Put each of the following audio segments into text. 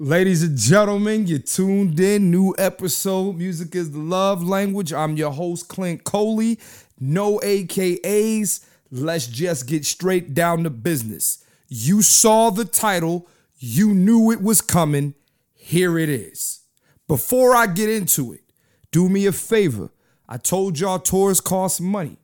Ladies and gentlemen, you tuned in. New episode. Music is the love language. I'm your host, Clint Coley. No AKAs. Let's just get straight down to business. You saw the title, you knew it was coming. Here it is. Before I get into it, do me a favor. I told y'all tours cost money.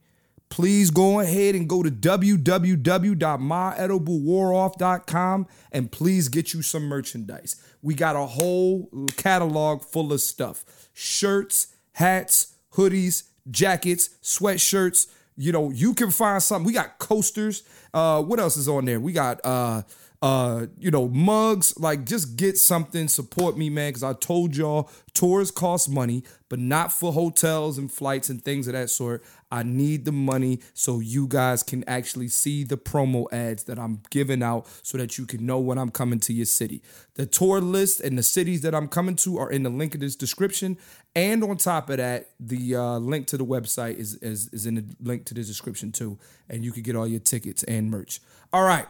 Please go ahead and go to www.myedibleworeoff.com and please get you some merchandise. We got a whole catalog full of stuff shirts, hats, hoodies, jackets, sweatshirts. You know, you can find something. We got coasters. Uh, what else is on there? We got uh uh, you know, mugs. Like, just get something. Support me, man. Because I told y'all tours cost money, but not for hotels and flights and things of that sort. I need the money so you guys can actually see the promo ads that I'm giving out so that you can know when I'm coming to your city. The tour list and the cities that I'm coming to are in the link in this description. And on top of that, the uh, link to the website is, is, is in the link to the description too. And you can get all your tickets and merch. All right.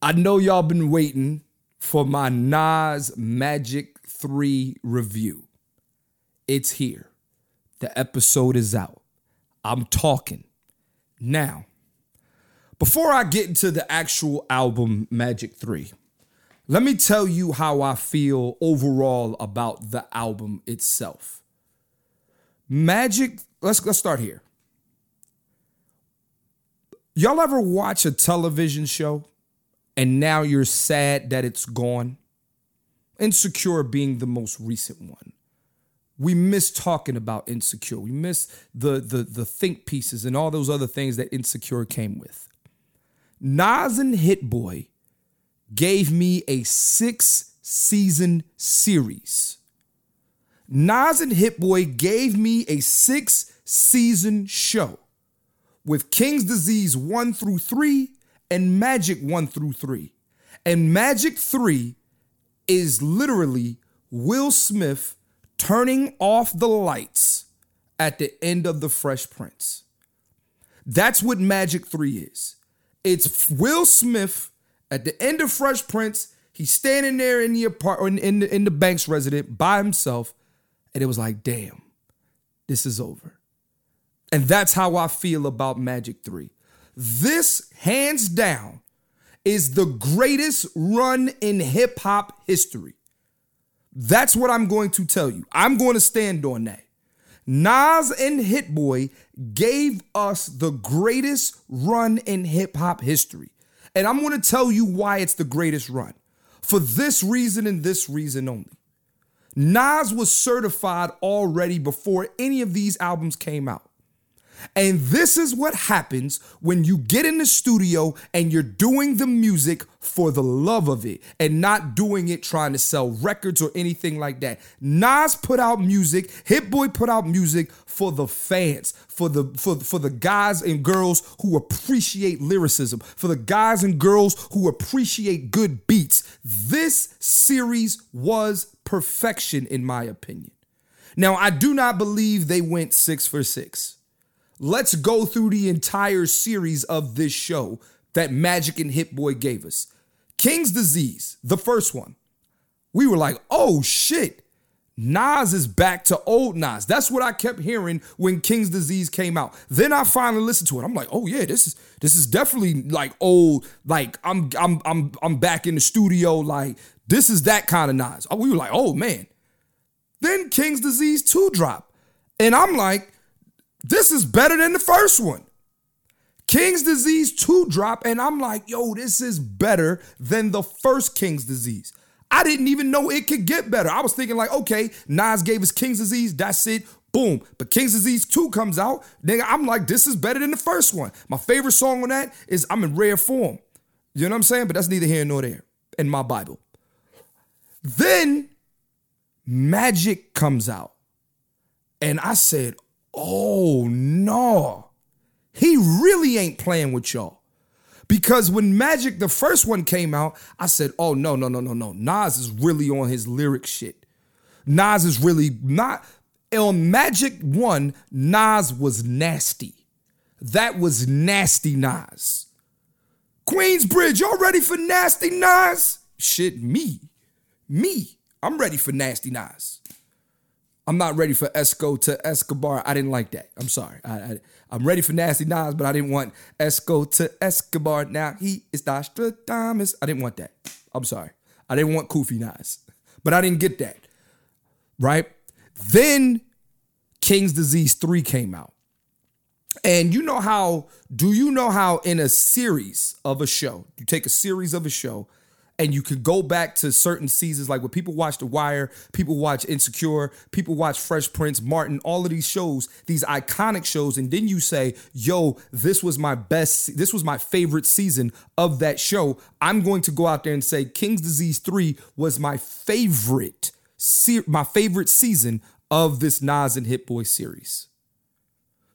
I know y'all been waiting for my Nas Magic 3 review. It's here. The episode is out. I'm talking. Now, before I get into the actual album Magic 3, let me tell you how I feel overall about the album itself. Magic, let's let's start here. Y'all ever watch a television show and now you're sad that it's gone? Insecure being the most recent one. We miss talking about Insecure. We miss the, the, the think pieces and all those other things that Insecure came with. Nas and Hit Boy gave me a six season series. Nas and Hit Boy gave me a six season show with King's Disease 1 through 3 and Magic 1 through 3. And Magic 3 is literally Will Smith turning off the lights at the end of The Fresh Prince. That's what Magic 3 is. It's Will Smith at the end of Fresh Prince. He's standing there in the apartment in the, in the Banks resident by himself, and it was like, damn, this is over. And that's how I feel about Magic 3. This, hands down, is the greatest run in hip hop history. That's what I'm going to tell you. I'm going to stand on that. Nas and Hit Boy gave us the greatest run in hip hop history. And I'm going to tell you why it's the greatest run. For this reason and this reason only. Nas was certified already before any of these albums came out. And this is what happens when you get in the studio and you're doing the music for the love of it and not doing it trying to sell records or anything like that. Nas put out music, Hit Boy put out music for the fans, for the for, for the guys and girls who appreciate lyricism, for the guys and girls who appreciate good beats. This series was perfection in my opinion. Now, I do not believe they went 6 for 6 let's go through the entire series of this show that Magic and Hit Boy gave us. King's Disease, the first one. We were like, oh shit, Nas is back to old Nas. That's what I kept hearing when King's Disease came out. Then I finally listened to it. I'm like, oh yeah, this is this is definitely like old. Like I'm I'm I'm I'm back in the studio. Like this is that kind of Nas. We were like, oh man. Then King's Disease 2 drop. And I'm like, this is better than the first one. King's Disease 2 drop, and I'm like, yo, this is better than the first King's Disease. I didn't even know it could get better. I was thinking, like, okay, Nas gave us King's Disease, that's it. Boom. But King's Disease 2 comes out. Then I'm like, this is better than the first one. My favorite song on that is I'm in rare form. You know what I'm saying? But that's neither here nor there in my Bible. Then Magic comes out. And I said, oh no. He really ain't playing with y'all. Because when Magic, the first one came out, I said, oh, no, no, no, no, no. Nas is really on his lyric shit. Nas is really not. On Magic 1, Nas was nasty. That was nasty Nas. Queensbridge, y'all ready for nasty Nas? Shit, me. Me. I'm ready for nasty Nas. I'm not ready for Esco to Escobar. I didn't like that. I'm sorry. I, I'm ready for Nasty Nas, but I didn't want Esco to Escobar. Now he is Nostradamus. I didn't want that. I'm sorry. I didn't want Koofy Nas, but I didn't get that. Right? Then King's Disease 3 came out. And you know how, do you know how in a series of a show, you take a series of a show, and you could go back to certain seasons, like when people watch The Wire, people watch Insecure, people watch Fresh Prince, Martin, all of these shows, these iconic shows, and then you say, "Yo, this was my best, this was my favorite season of that show." I'm going to go out there and say, "King's Disease Three was my favorite, my favorite season of this Nas and Hit Boy series."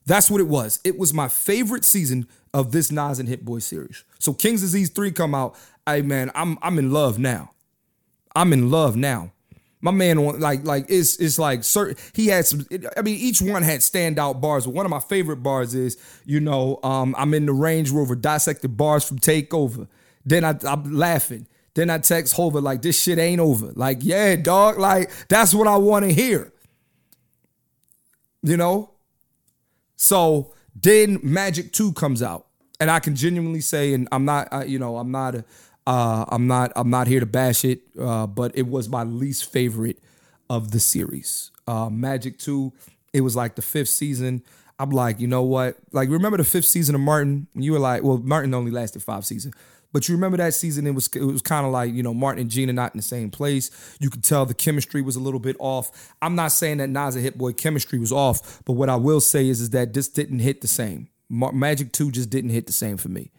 That's what it was. It was my favorite season of this Nas and Hit Boy series. So King's Disease 3 come out hey man, I'm I'm in love now. I'm in love now. My man, like like it's it's like certain. He had some. I mean, each one had standout bars. But one of my favorite bars is, you know, um, I'm in the Range Rover dissected bars from Takeover. Then I, I'm laughing. Then I text Hova like this shit ain't over. Like yeah, dog. Like that's what I want to hear. You know. So then Magic Two comes out, and I can genuinely say, and I'm not, you know, I'm not a uh, I'm not I'm not here to bash it, uh, but it was my least favorite of the series. Uh, Magic Two, it was like the fifth season. I'm like, you know what? Like, remember the fifth season of Martin? You were like, well, Martin only lasted five seasons. But you remember that season? It was it was kind of like you know Martin and Gina not in the same place. You could tell the chemistry was a little bit off. I'm not saying that Nas and Hit Boy chemistry was off, but what I will say is is that this didn't hit the same. Magic Two just didn't hit the same for me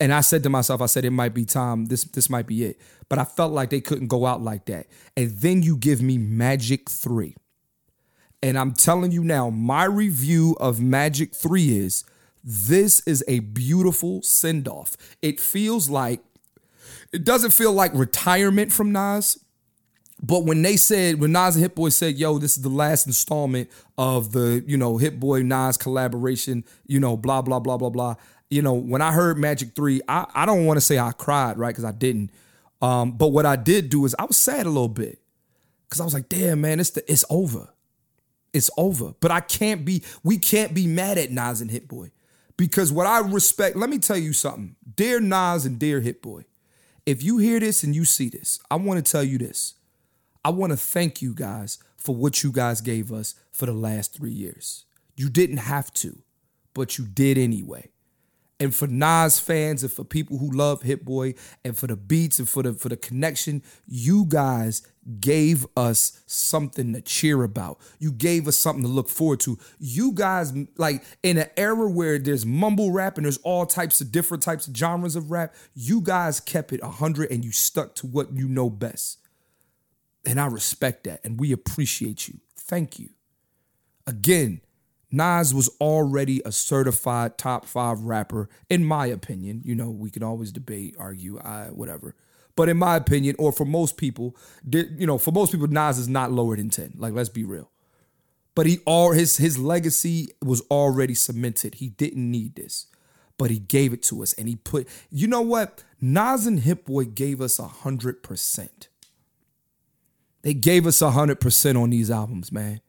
and I said to myself, I said it might be time. This this might be it. But I felt like they couldn't go out like that. And then you give me Magic 3. And I'm telling you now, my review of Magic 3 is this is a beautiful send-off. It feels like it doesn't feel like retirement from Nas. But when they said, when Nas and Hit Boy said, yo, this is the last installment of the, you know, Hit Boy Nas collaboration, you know, blah, blah, blah, blah, blah you know, when I heard Magic 3, I, I don't want to say I cried, right? Because I didn't. Um, but what I did do is I was sad a little bit. Cause I was like, damn, man, it's the, it's over. It's over. But I can't be, we can't be mad at Nas and Hit Boy. Because what I respect, let me tell you something. Dear Nas and dear Hit Boy, if you hear this and you see this, I want to tell you this. I want to thank you guys for what you guys gave us for the last three years. You didn't have to, but you did anyway and for Nas fans and for people who love Hit Boy and for the beats and for the for the connection, you guys gave us something to cheer about. You gave us something to look forward to. You guys like in an era where there's mumble rap and there's all types of different types of genres of rap, you guys kept it 100 and you stuck to what you know best. And I respect that and we appreciate you. Thank you. Again, Nas was already a certified top five rapper, in my opinion. You know, we can always debate, argue, I, whatever. But in my opinion, or for most people, you know, for most people, Nas is not lower than 10. Like, let's be real. But he all his his legacy was already cemented. He didn't need this. But he gave it to us. And he put, you know what? Nas and Hit Boy gave us a hundred percent. They gave us a 100% on these albums, man.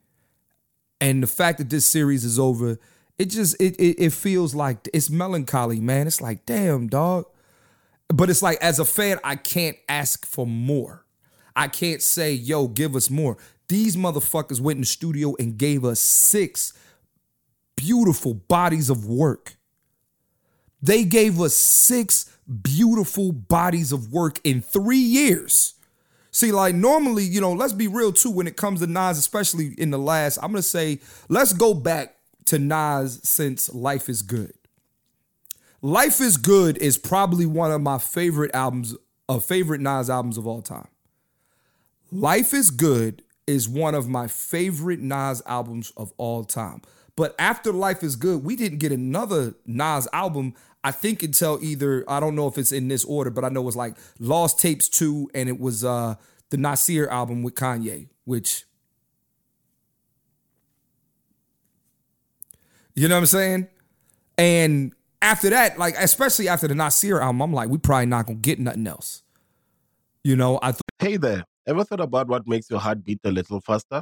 And the fact that this series is over, it just it, it it feels like it's melancholy, man. It's like, damn, dog. But it's like as a fan, I can't ask for more. I can't say, yo, give us more. These motherfuckers went in the studio and gave us six beautiful bodies of work. They gave us six beautiful bodies of work in three years. See, like normally, you know, let's be real too when it comes to Nas, especially in the last, I'm gonna say, let's go back to Nas since Life is Good. Life is Good is probably one of my favorite albums, of favorite Nas albums of all time. Life is Good is one of my favorite Nas albums of all time. But after Life is Good, we didn't get another Nas album. I think until either I don't know if it's in this order, but I know it's like Lost Tapes 2 and it was uh the Nasir album with Kanye, which You know what I'm saying? And after that, like especially after the Nasir album, I'm like, we probably not gonna get nothing else. You know, I th- Hey there, ever thought about what makes your heart beat a little faster?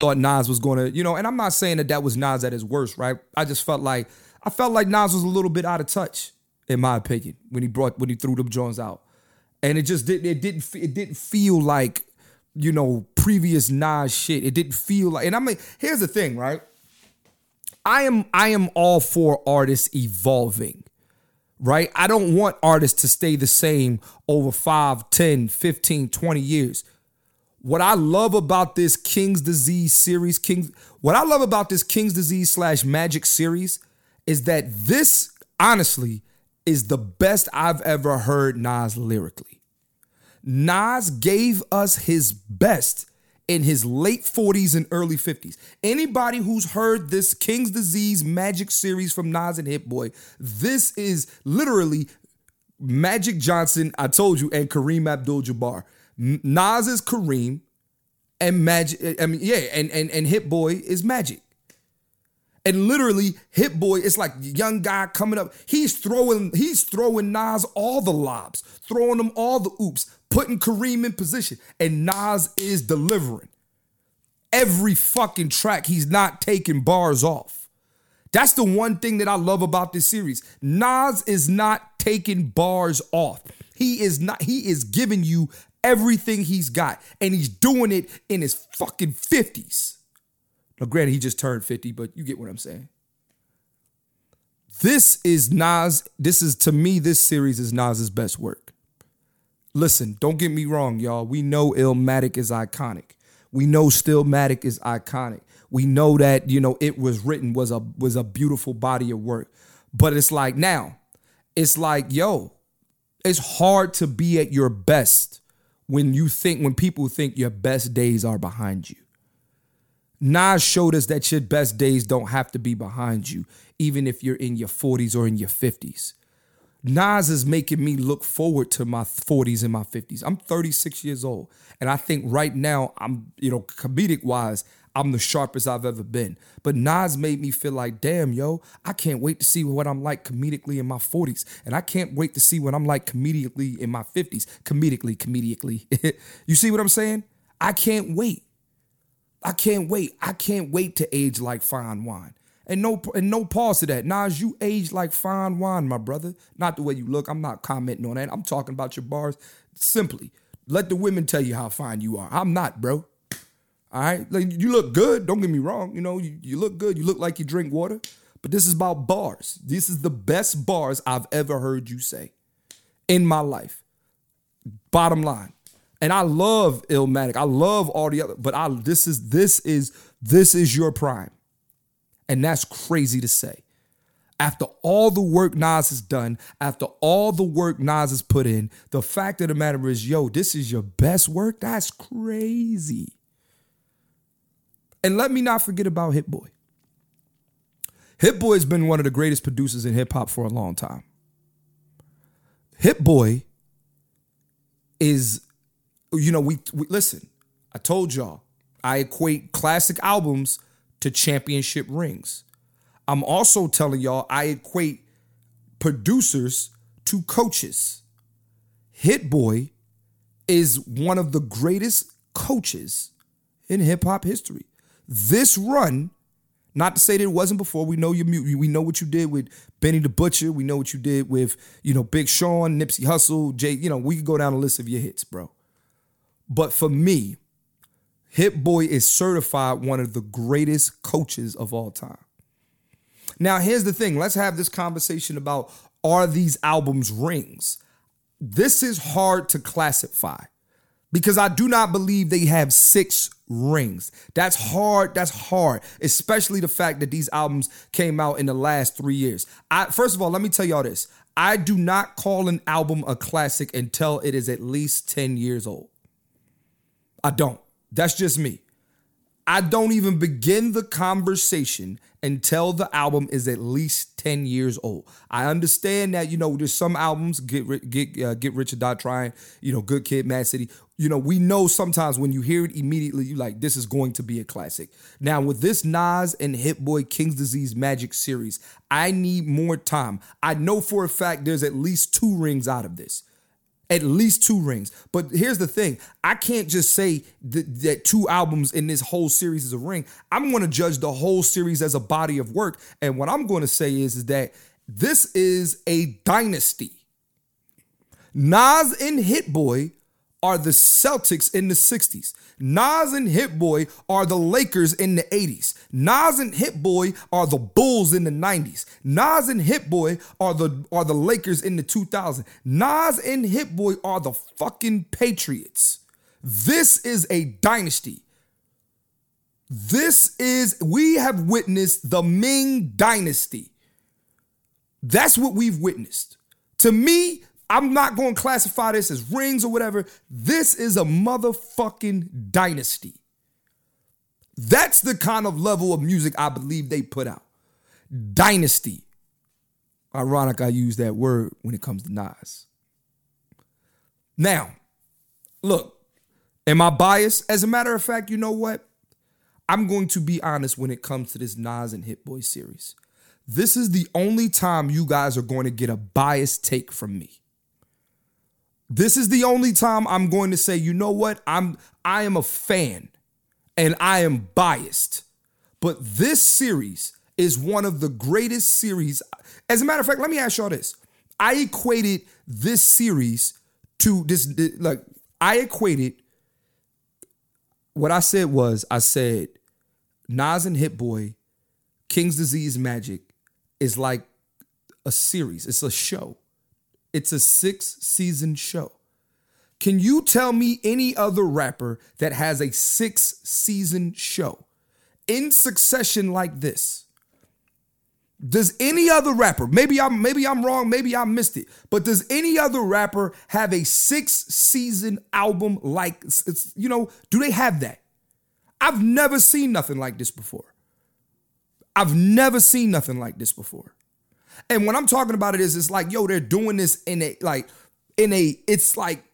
Thought Nas was going to, you know, and I'm not saying that that was Nas at his worst, right? I just felt like I felt like Nas was a little bit out of touch, in my opinion, when he brought when he threw them Jones out, and it just didn't it didn't it didn't feel like you know previous Nas shit. It didn't feel like, and I mean, here's the thing, right? I am I am all for artists evolving right? I don't want artists to stay the same over 5, 10, 15, 20 years. What I love about this King's Disease series, King's what I love about this King's Disease slash Magic series is that this honestly is the best I've ever heard Nas lyrically. Nas gave us his best in his late 40s and early 50s. Anybody who's heard this King's Disease Magic series from Nas and Hit Boy, this is literally Magic Johnson, I told you, and Kareem Abdul Jabbar. Nas is Kareem, and Magic, I mean, yeah, and, and, and Hit Boy is Magic. And literally, Hit Boy, it's like young guy coming up. He's throwing, he's throwing Nas all the lobs, throwing them all the oops, putting Kareem in position. And Nas is delivering. Every fucking track, he's not taking bars off. That's the one thing that I love about this series. Nas is not taking bars off. He is not, he is giving you everything he's got. And he's doing it in his fucking 50s. Now, granted, he just turned 50, but you get what I'm saying. This is Nas. This is to me, this series is Nas's best work. Listen, don't get me wrong, y'all. We know Illmatic is iconic. We know Stillmatic is iconic. We know that, you know, it was written was a was a beautiful body of work. But it's like now, it's like, yo, it's hard to be at your best when you think when people think your best days are behind you. Nas showed us that your best days don't have to be behind you, even if you're in your 40s or in your 50s. Nas is making me look forward to my 40s and my 50s. I'm 36 years old. And I think right now, I'm, you know, comedic wise, I'm the sharpest I've ever been. But Nas made me feel like, damn, yo, I can't wait to see what I'm like comedically in my 40s. And I can't wait to see what I'm like comedically in my 50s. Comedically, comedically. you see what I'm saying? I can't wait. I can't wait. I can't wait to age like fine wine. And no and no pause to that. Nas, you age like fine wine, my brother. Not the way you look. I'm not commenting on that. I'm talking about your bars. Simply, let the women tell you how fine you are. I'm not, bro. All right. Like you look good. Don't get me wrong. You know, you, you look good. You look like you drink water. But this is about bars. This is the best bars I've ever heard you say in my life. Bottom line. And I love Illmatic. I love all the other, but I this is this is this is your prime. And that's crazy to say. After all the work Nas has done, after all the work Nas has put in, the fact of the matter is, yo, this is your best work. That's crazy. And let me not forget about Hit Boy. Hit Boy has been one of the greatest producers in hip hop for a long time. Hit Boy is, you know, we, we listen. I told y'all, I equate classic albums to championship rings. I'm also telling y'all, I equate producers to coaches. Hit Boy is one of the greatest coaches in hip hop history. This run, not to say that it wasn't before. We know you. We know what you did with Benny the Butcher. We know what you did with you know Big Sean, Nipsey Hussle, Jay. You know we could go down a list of your hits, bro. But for me, Hit Boy is certified one of the greatest coaches of all time. Now, here's the thing. Let's have this conversation about are these albums rings? This is hard to classify because I do not believe they have six rings. That's hard. That's hard, especially the fact that these albums came out in the last three years. I first of all, let me tell y'all this. I do not call an album a classic until it is at least 10 years old. I don't. That's just me. I don't even begin the conversation until the album is at least 10 years old. I understand that, you know, there's some albums, Get Get uh, Get Rich or Die Trying, you know, Good Kid, Mad City. You know, we know sometimes when you hear it immediately, you like, this is going to be a classic. Now, with this Nas and Hit Boy King's Disease Magic series, I need more time. I know for a fact there's at least two rings out of this at least two rings. But here's the thing I can't just say that, two albums in this whole series is a ring. I'm going to judge the whole series as a body of work. And what I'm going to say is, is that this is a dynasty. Nas and Hit Boy are the Celtics in the 60s. Nas and Hit Boy are the Lakers in the 80s. Nas and Hit Boy are the Bulls in the 90s. Nas and Hit Boy are the are the Lakers in the 2000s. Nas and Hit Boy are the fucking Patriots. This is a dynasty. This is we have witnessed the Ming dynasty. That's what we've witnessed. To me, I'm not going to classify this as rings or whatever. This is a motherfucking dynasty. That's the kind of level of music I believe they put out. Dynasty. Ironic I use that word when it comes to Nas. Now, look, am I biased? As a matter of fact, you know what? I'm going to be honest when it comes to this Nas and Hit Boy series. This is the only time you guys are going to get a biased take from me. This is the only time I'm going to say, you know what? I'm I am a fan and I am biased. But this series is one of the greatest series. As a matter of fact, let me ask y'all this. I equated this series to this like I equated what I said was I said Nas and Hit Boy, King's Disease Magic is like a series. It's a show. It's a six season show. Can you tell me any other rapper that has a six season show in succession like this? Does any other rapper, maybe I'm maybe I'm wrong, maybe I missed it, but does any other rapper have a six season album like it's, you know, do they have that? I've never seen nothing like this before. I've never seen nothing like this before. And when I'm talking about it is it's like, yo, they're doing this in a like in a it's like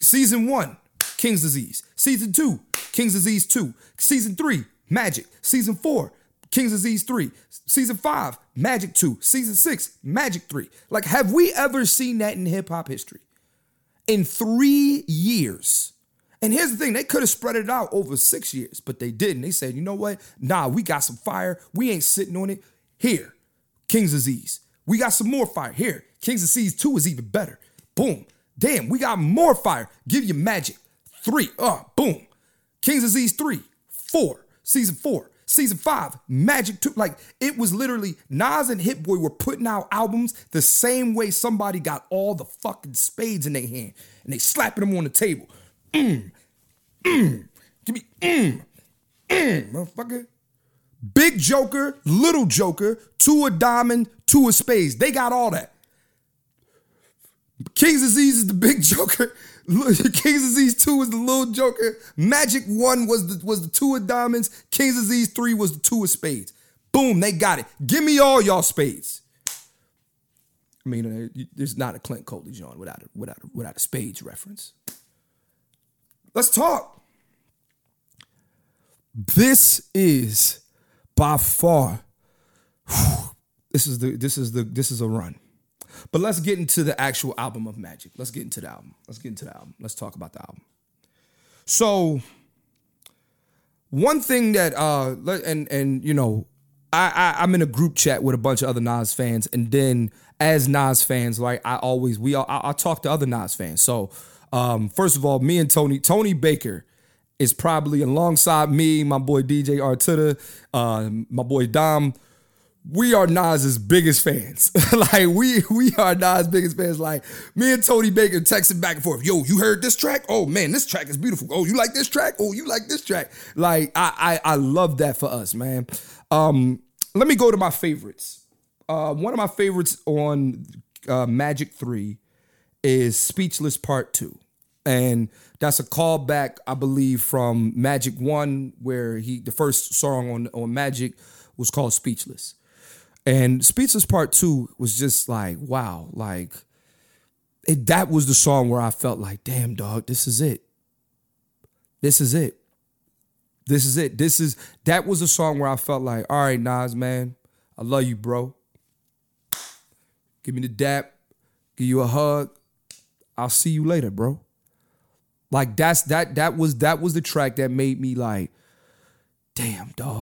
season 1, King's Disease. Season 2, King's Disease 2. Season 3, Magic. Season 4, King's Disease 3. Season 5, Magic 2. Season 6, Magic 3. Like have we ever seen that in hip hop history? In 3 years. And here's the thing, they could have spread it out over 6 years, but they didn't. They said, "You know what? Nah, we got some fire. We ain't sitting on it. Here, King's Disease. We got some more fire. Here, King's Disease 2 is even better. Boom. Damn, we got more fire. Give you magic. Three. Uh, boom. Kings Disease 3, 4, season 4, season 5, Magic 2. Like it was literally Nas and Hit Boy were putting out albums the same way somebody got all the fucking spades in their hand and they slapping them on the table. Mm, mm, give me mm, mm, motherfucker. Big Joker, Little Joker, two of diamond, two of spades. They got all that. King's Disease is the big Joker. King's Disease 2 is the little Joker. Magic 1 was the was the two of diamonds. King's Disease 3 was the two of spades. Boom, they got it. Give me all y'all spades. I mean, uh, there's not a Clint Coley John without a, without a, without a spades reference. Let's talk. This is by far. This is the this is the this is a run. But let's get into the actual album of Magic. Let's get into the album. Let's get into the album. Let's talk about the album. So, one thing that uh and and you know, I, I am in a group chat with a bunch of other Nas fans, and then as Nas fans, like I always we all I, I talk to other Nas fans. So, um, first of all, me and Tony Tony Baker is probably alongside me, my boy DJ Artuda, uh, my boy Dom we are Nas's biggest fans. like we we are Nas' biggest fans. Like me and Tony Baker texting back and forth. Yo, you heard this track? Oh man, this track is beautiful. Oh, you like this track? Oh, you like this track? Like I I, I love that for us, man. Um, let me go to my favorites. Uh, one of my favorites on uh, Magic Three is Speechless Part Two, and that's a callback, I believe, from Magic One, where he the first song on on Magic was called Speechless. And Speechless Part Two was just like, wow, like it, that was the song where I felt like, damn, dog, this is it. This is it. This is it. This is that was a song where I felt like, all right, Nas, man, I love you, bro. Give me the dap, give you a hug. I'll see you later, bro. Like that's that that was that was the track that made me like, damn, dog.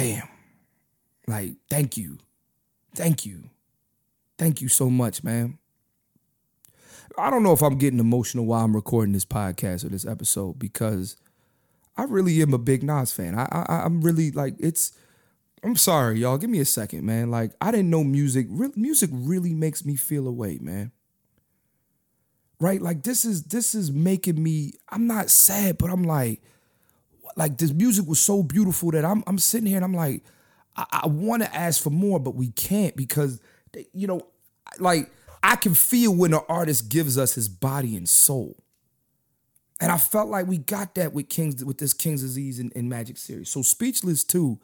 damn, like, thank you. Thank you. Thank you so much, man. I don't know if I'm getting emotional while I'm recording this podcast or this episode because I really am a big Nas fan. I, I I'm really like it's. I'm sorry, y'all. Give me a second, man. Like I didn't know music. Re- music really makes me feel away, man. Right? Like this is this is making me. I'm not sad, but I'm like, like this music was so beautiful that I'm I'm sitting here and I'm like, I, I want to ask for more, but we can't because they, you know, like I can feel when an artist gives us his body and soul. And I felt like we got that with Kings with this King's Disease and, and Magic series. So Speechless too,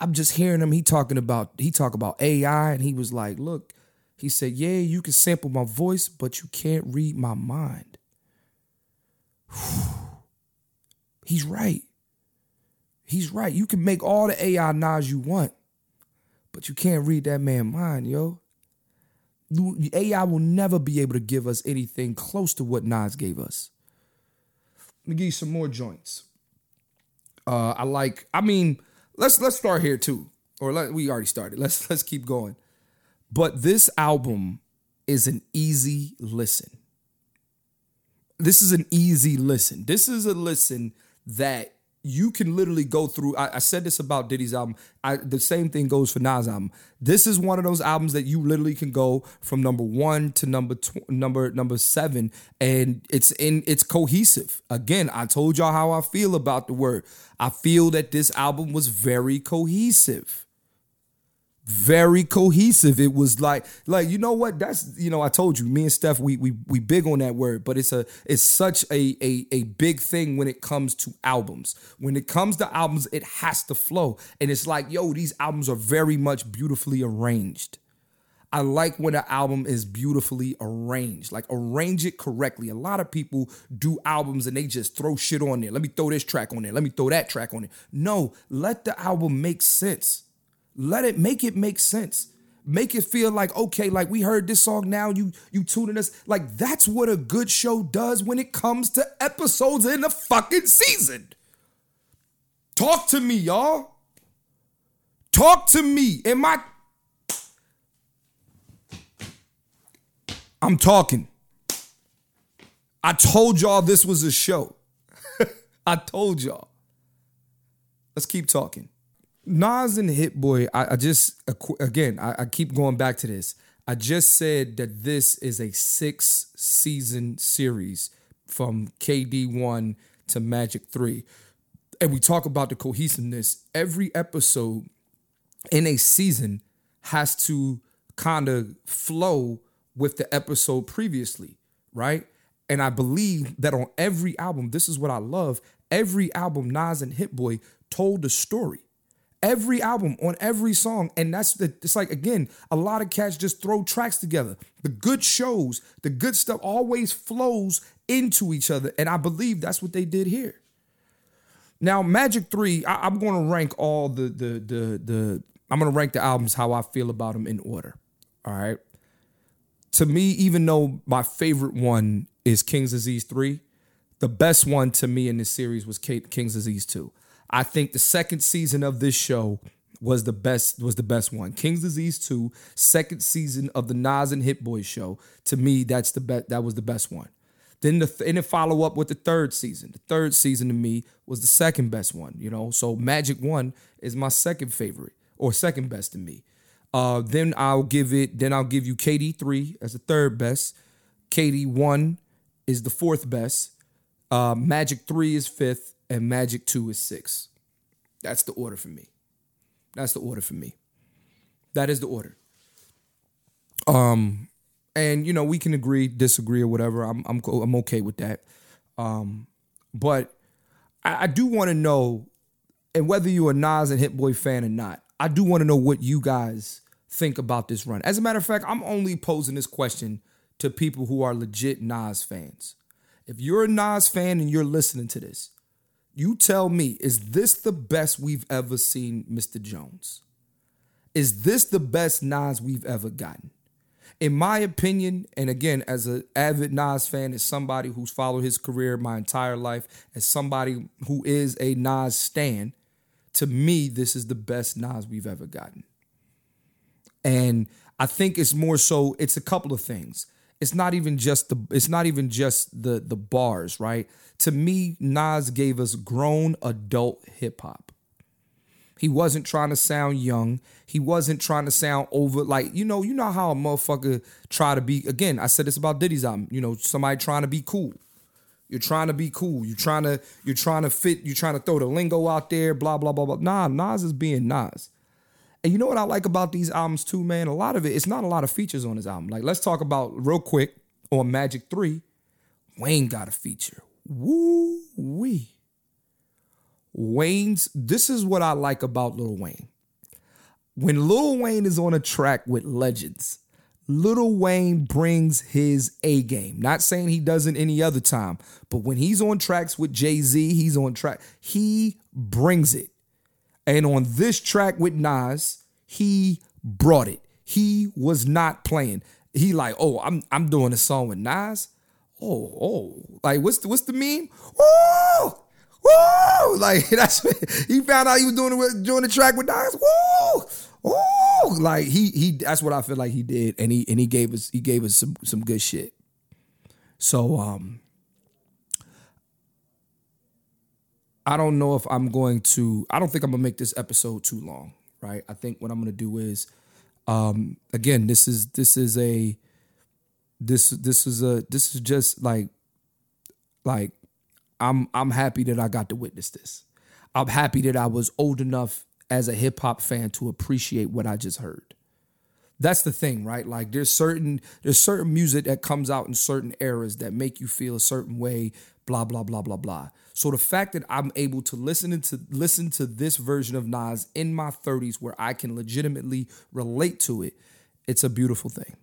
I'm just hearing him. He talking about he talk about AI, and he was like, "Look," he said, "Yeah, you can sample my voice, but you can't read my mind." He's right. He's right. You can make all the AI Nas you want, but you can't read that man mind, yo. AI will never be able to give us anything close to what Nas gave us. Let me give you some more joints. Uh, I like. I mean, let's let's start here too, or let, we already started. Let's let's keep going. But this album is an easy listen. This is an easy listen. This is a listen that you can literally go through. I, I, said this about Diddy's album. I, the same thing goes for Nas' album. This is one of those albums that you literally can go from number one to number tw- number number seven, and it's in it's cohesive. Again, I told y'all how I feel about the word. I feel that this album was very cohesive very cohesive. It was like, like you know what? That's you know, I told you, me and Steph, we we we big on that word, but it's a it's such a a a big thing when it comes to albums. When it comes to albums, it has to flow, and it's like, yo, these albums are very much beautifully arranged. I like when an album is beautifully arranged, like arrange it correctly. A lot of people do albums and they just throw shit on there. Let me throw this track on there. Let me throw that track on there. No, let the album make sense. Let it make it make sense. Make it feel like okay, like we heard this song now. You you tuning us like that's what a good show does when it comes to episodes in the fucking season. Talk to me, y'all. Talk to me. Am I I'm talking. I told y'all this was a show. I told y'all. Let's keep talking. Nas and Hit Boy, I, I just, again, I, I keep going back to this. I just said that this is a six season series from KD1 to Magic 3. And we talk about the cohesiveness. Every episode in a season has to kind of flow with the episode previously, right? And I believe that on every album, this is what I love. Every album, Nas and Hit Boy told a story. Every album on every song. And that's the, it's like, again, a lot of cats just throw tracks together. The good shows, the good stuff always flows into each other. And I believe that's what they did here. Now, Magic 3, I, am going to rank all the, the, the, the, I'm going to rank the albums how I feel about them in order. All right to me, even though my favorite one is King's Disease 3, the best one to me in this series was King's Disease 2. I think the second season of this show was the best was the best one. King's Disease 2, second season of the Nas and Hit Boy show. To me, that's the best that was the best one. Then the th- and follow up with the third season. The third season to me was the second best one, you know. So Magic 1 is my second favorite or second best to me. Uh, then I'll give it. Then I'll give you KD three as the third best. KD one is the fourth best. Uh, Magic three is fifth, and Magic two is 6. That's the order for me. That's the order for me. That is the order. Um, and you know we can agree, disagree, or whatever. I'm I'm I'm okay with that. Um, but I, I do want to know, and whether you're a Nas and Hit Boy fan or not, I do want to know what you guys think about this run. As a matter of fact, I'm only posing this question to people who are legit Nas fans. If you're a Nas fan and you're listening to this, you tell me, is this the best we've ever seen Mr. Jones? Is this the best Nas we've ever gotten? In my opinion, and again, as an avid Nas fan, as somebody who's followed his career my entire life, as somebody who is a Nas stan, to me, this is the best Nas we've ever gotten. And I think it's more so it's a couple of things. It's not even just the it's not even just the the bars, right? To me, Nas gave us grown adult hip hop. He wasn't trying to sound young. He wasn't trying to sound over like you know, you know how a motherfucker try to be again, I said this about Diddy's album, you know, somebody trying to be cool. You're trying to be cool. You're trying to you're trying to fit. You're trying to throw the lingo out there. Blah blah blah blah. Nah, Nas is being Nas. And you know what I like about these albums too, man. A lot of it. It's not a lot of features on this album. Like let's talk about real quick on Magic Three. Wayne got a feature. Woo wee. Wayne's. This is what I like about Lil Wayne. When Lil Wayne is on a track with legends, Little Wayne brings his A game. Not saying he doesn't any other time, but when he's on tracks with Jay Z, he's on track. He brings it. And on this track with Nas, he brought it. He was not playing. He like, oh, I'm I'm doing a song with Nas. Oh, oh, like what's the what's the meme? Woo! Woo! Like that's he found out he was doing it doing the track with Nas. Woo! oh, like he he that's what I feel like he did, and he and he gave us he gave us some some good shit. So um, I don't know if I'm going to. I don't think I'm gonna make this episode too long, right? I think what I'm gonna do is, um, again, this is this is a this this is a this is just like like I'm I'm happy that I got to witness this. I'm happy that I was old enough as a hip hop fan to appreciate what I just heard. That's the thing, right? Like there's certain there's certain music that comes out in certain eras that make you feel a certain way, blah blah blah blah blah. So the fact that I'm able to listen to listen to this version of Nas in my 30s where I can legitimately relate to it it's a beautiful thing.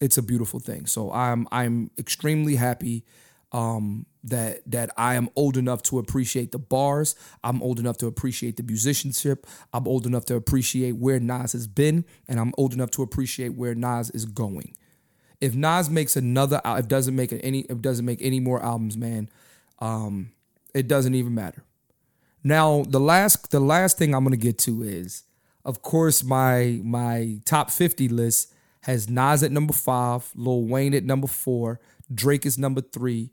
It's a beautiful thing. So I'm I'm extremely happy um, that that I am old enough to appreciate the bars. I'm old enough to appreciate the musicianship. I'm old enough to appreciate where Nas has been, and I'm old enough to appreciate where Nas is going. If Nas makes another, it doesn't make any, it doesn't make any more albums, man. Um, it doesn't even matter. Now, the last, the last thing I'm gonna get to is, of course, my my top 50 list has Nas at number five, Lil Wayne at number four, Drake is number three,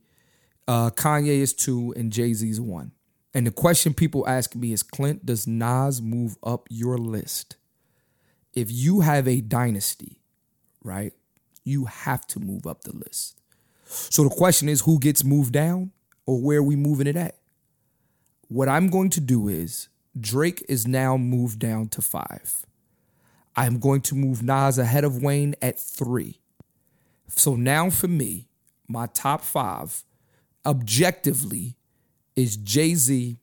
uh, Kanye is two, and Jay Z is one. And the question people ask me is, Clint, does Nas move up your list? If you have a dynasty, right, you have to move up the list. So the question is, who gets moved down or where are we moving it at? What I'm going to do is, Drake is now moved down to five. I'm going to move Nas ahead of Wayne at three. So now for me, my top five objectively is Jay Z,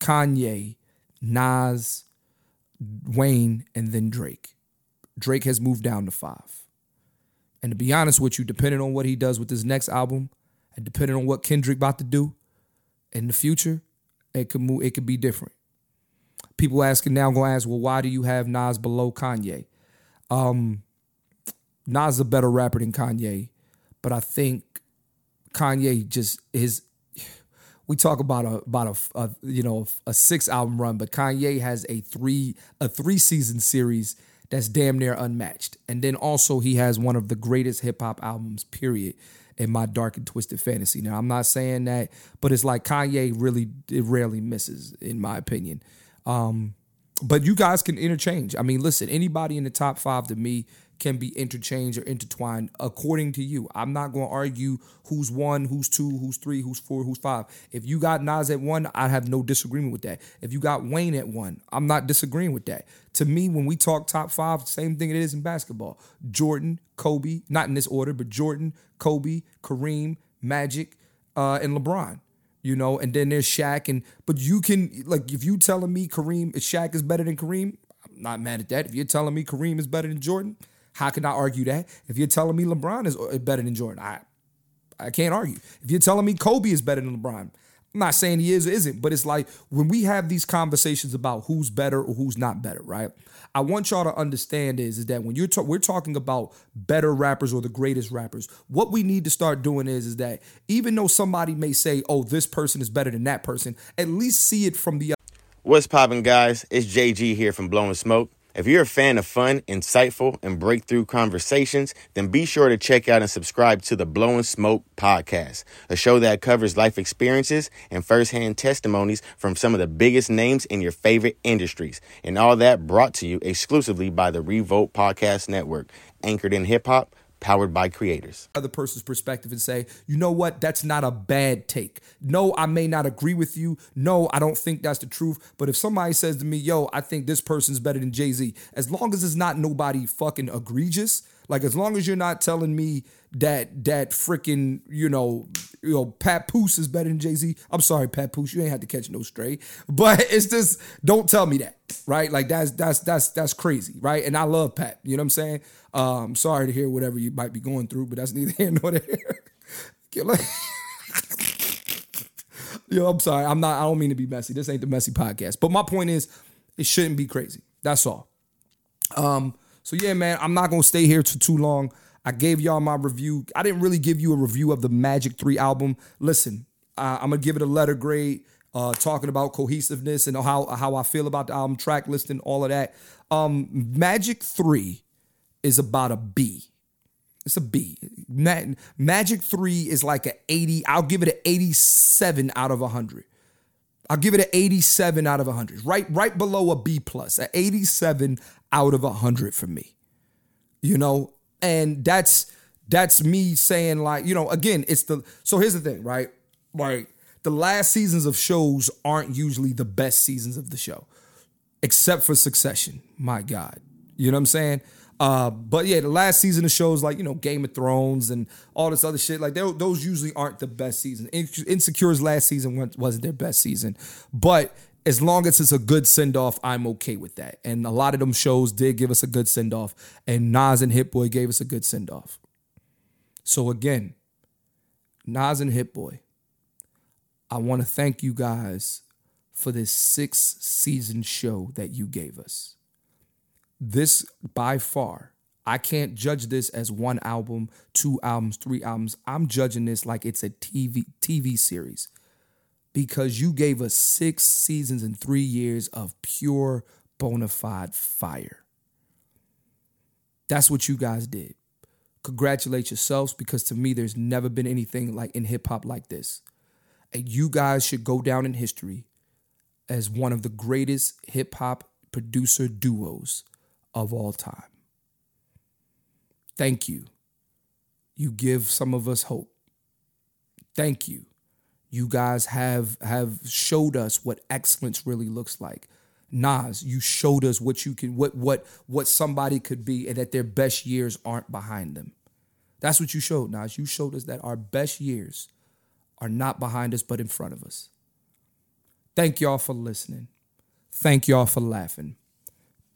Kanye, Nas, Wayne, and then Drake. Drake has moved down to five. And to be honest with you, depending on what he does with his next album, and depending on what Kendrick about to do in the future, it could move. It could be different. People asking now gonna ask, well, why do you have Nas below Kanye? Um, Nas is a better rapper than Kanye, but I think Kanye just his. We talk about a about a, a you know a six album run, but Kanye has a three a three season series that's damn near unmatched. And then also he has one of the greatest hip hop albums, period, in my dark and twisted fantasy. Now I'm not saying that, but it's like Kanye really it rarely misses, in my opinion. Um, but you guys can interchange. I mean, listen, anybody in the top five to me can be interchanged or intertwined according to you. I'm not going to argue who's one, who's two, who's three, who's four, who's five. If you got Nas at one, I have no disagreement with that. If you got Wayne at one, I'm not disagreeing with that. To me, when we talk top five, same thing it is in basketball. Jordan, Kobe, not in this order, but Jordan, Kobe, Kareem, Magic, uh, and LeBron you know, and then there's Shaq. And but you can like if you telling me Kareem Shaq is better than Kareem, I'm not mad at that. If you're telling me Kareem is better than Jordan, how can I argue that? If you're telling me LeBron is uh, better than Jordan, I I can't argue. If you're telling me Kobe is better than LeBron, I'm not saying he is or isn't, but it's like when we have these conversations about who's better or who's not better, right? I want y'all to understand is, is that when you're ta- we're talking about better rappers or the greatest rappers, what we need to start doing is is that even though somebody may say, "Oh, this person is better than that person," at least see it from the What's poppin', guys? It's JG here from Blowing Smoke. If you're a fan of fun, insightful, and breakthrough conversations, then be sure to check out and subscribe to the Blowing Smoke podcast, a show that covers life experiences and firsthand testimonies from some of the biggest names in your favorite industries. And all that brought to you exclusively by the Revolt Podcast Network, anchored in hip hop powered by creators. Other person's perspective and say, you know what, that's not a bad take. No, I may not agree with you. No, I don't think that's the truth. But if somebody says to me, yo, I think this person's better than Jay Z, as long as it's not nobody fucking egregious, like as long as you're not telling me that that freaking you know you know Papoose is better than Jay Z. I'm sorry, Papoose, you ain't had to catch no stray, but it's just don't tell me that, right? Like that's that's that's that's crazy, right? And I love Pat. You know what I'm saying? Um, sorry to hear whatever you might be going through, but that's neither here nor there. Yo, I'm sorry. I'm not. I don't mean to be messy. This ain't the messy podcast. But my point is, it shouldn't be crazy. That's all. Um. So yeah, man. I'm not gonna stay here for too long. I gave y'all my review. I didn't really give you a review of the Magic 3 album. Listen, uh, I'm to give it a letter grade, uh, talking about cohesiveness and how, how I feel about the album, track listing, all of that. Um, Magic 3 is about a B. It's a B. Ma- Magic 3 is like an 80. I'll give it an 87 out of 100. I'll give it an 87 out of 100. Right right below a B plus. An 87 out of 100 for me. You know, and that's that's me saying like you know again it's the so here's the thing right like the last seasons of shows aren't usually the best seasons of the show except for succession my god you know what i'm saying uh, but yeah, the last season of shows like you know Game of Thrones and all this other shit, like those usually aren't the best season. Insecure's last season wasn't their best season, but as long as it's a good send off, I'm okay with that. And a lot of them shows did give us a good send off, and Nas and Hit Boy gave us a good send off. So again, Nas and Hit Boy, I want to thank you guys for this six season show that you gave us. This by far, I can't judge this as one album, two albums, three albums. I'm judging this like it's a TV TV series because you gave us six seasons and three years of pure bona fide fire. That's what you guys did. Congratulate yourselves because to me, there's never been anything like in hip hop like this. And you guys should go down in history as one of the greatest hip hop producer duos of all time. Thank you. You give some of us hope. Thank you you guys have have showed us what excellence really looks like. Nas, you showed us what you can what what what somebody could be and that their best years aren't behind them. That's what you showed, Nas. You showed us that our best years are not behind us but in front of us. Thank y'all for listening. Thank y'all for laughing.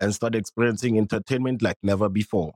and start experiencing entertainment like never before.